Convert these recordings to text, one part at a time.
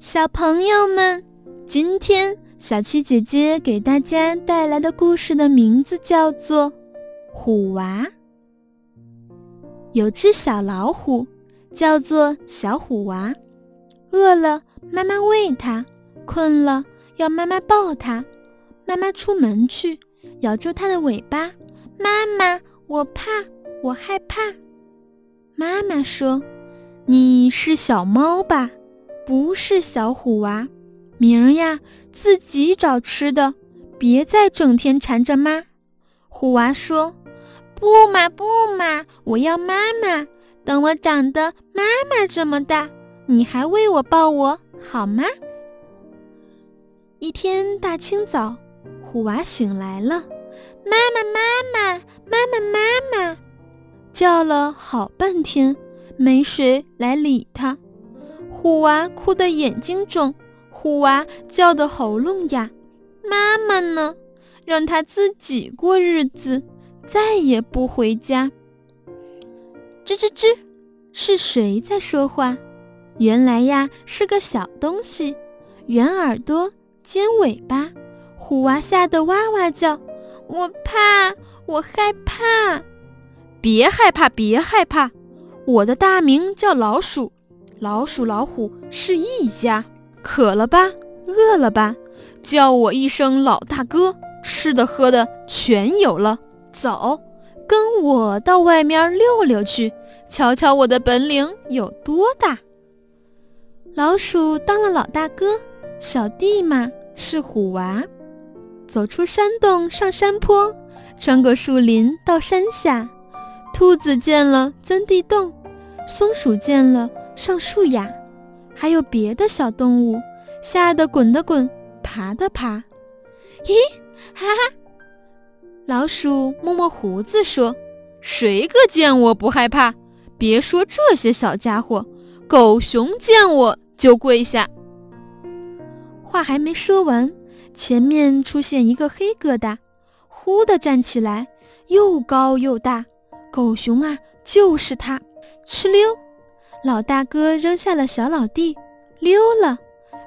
小朋友们，今天小七姐姐给大家带来的故事的名字叫做《虎娃》。有只小老虎，叫做小虎娃，饿了妈妈喂它，困了要妈妈抱它。妈妈出门去，咬住它的尾巴。妈妈，我怕，我害怕。妈妈说：“你是小猫吧？”不是小虎娃，明儿呀自己找吃的，别再整天缠着妈。虎娃说：“不嘛不嘛，我要妈妈。等我长得妈妈这么大，你还喂我抱我好吗？”一天大清早，虎娃醒来了，妈妈妈妈妈妈妈妈，叫了好半天，没谁来理他。虎娃哭得眼睛肿，虎娃叫得喉咙哑。妈妈呢？让他自己过日子，再也不回家。吱吱吱，是谁在说话？原来呀，是个小东西，圆耳朵，尖尾巴。虎娃吓得哇哇叫：“我怕，我害怕！”别害怕，别害怕，我的大名叫老鼠。老鼠、老虎是一家，渴了吧，饿了吧，叫我一声老大哥，吃的喝的全有了。走，跟我到外面溜溜去，瞧瞧我的本领有多大。老鼠当了老大哥，小弟嘛是虎娃。走出山洞上山坡，穿过树林到山下，兔子见了钻地洞，松鼠见了。上树呀，还有别的小动物，吓得滚的滚，爬的爬。咦，哈哈！老鼠摸摸胡子说：“谁个见我不害怕？别说这些小家伙，狗熊见我就跪下。”话还没说完，前面出现一个黑疙瘩，忽地站起来，又高又大。狗熊啊，就是它！哧溜。老大哥扔下了小老弟，溜了，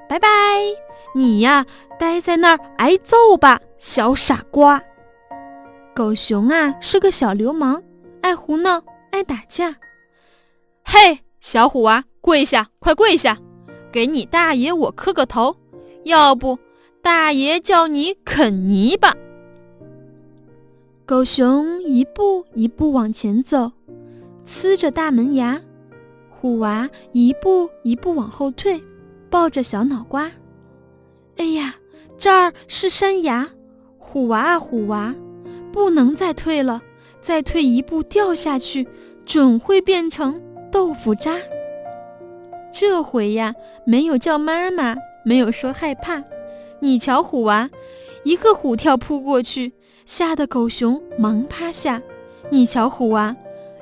拜拜！你呀，待在那儿挨揍吧，小傻瓜！狗熊啊，是个小流氓，爱胡闹，爱打架。嘿，小虎娃，跪下，快跪下，给你大爷我磕个头，要不大爷叫你啃泥巴。狗熊一步一步往前走，呲着大门牙。虎娃一步一步往后退，抱着小脑瓜。哎呀，这儿是山崖！虎娃啊，虎娃，不能再退了，再退一步掉下去，准会变成豆腐渣。这回呀，没有叫妈妈，没有说害怕。你瞧，虎娃一个虎跳扑过去，吓得狗熊忙趴下。你瞧，虎娃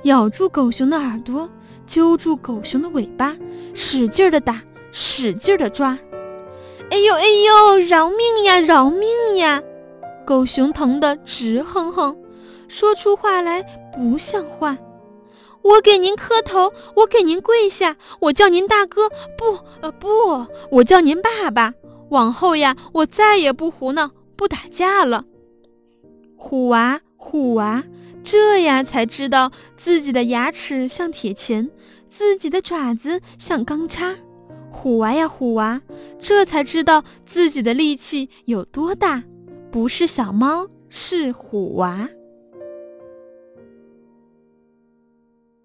咬住狗熊的耳朵。揪住狗熊的尾巴，使劲的打，使劲的抓。哎呦哎呦，饶命呀，饶命呀！狗熊疼得直哼哼，说出话来不像话。我给您磕头，我给您跪下，我叫您大哥，不，呃不，我叫您爸爸。往后呀，我再也不胡闹，不打架了。虎娃，虎娃。这呀，才知道自己的牙齿像铁钳，自己的爪子像钢叉。虎娃呀，虎娃，这才知道自己的力气有多大，不是小猫，是虎娃。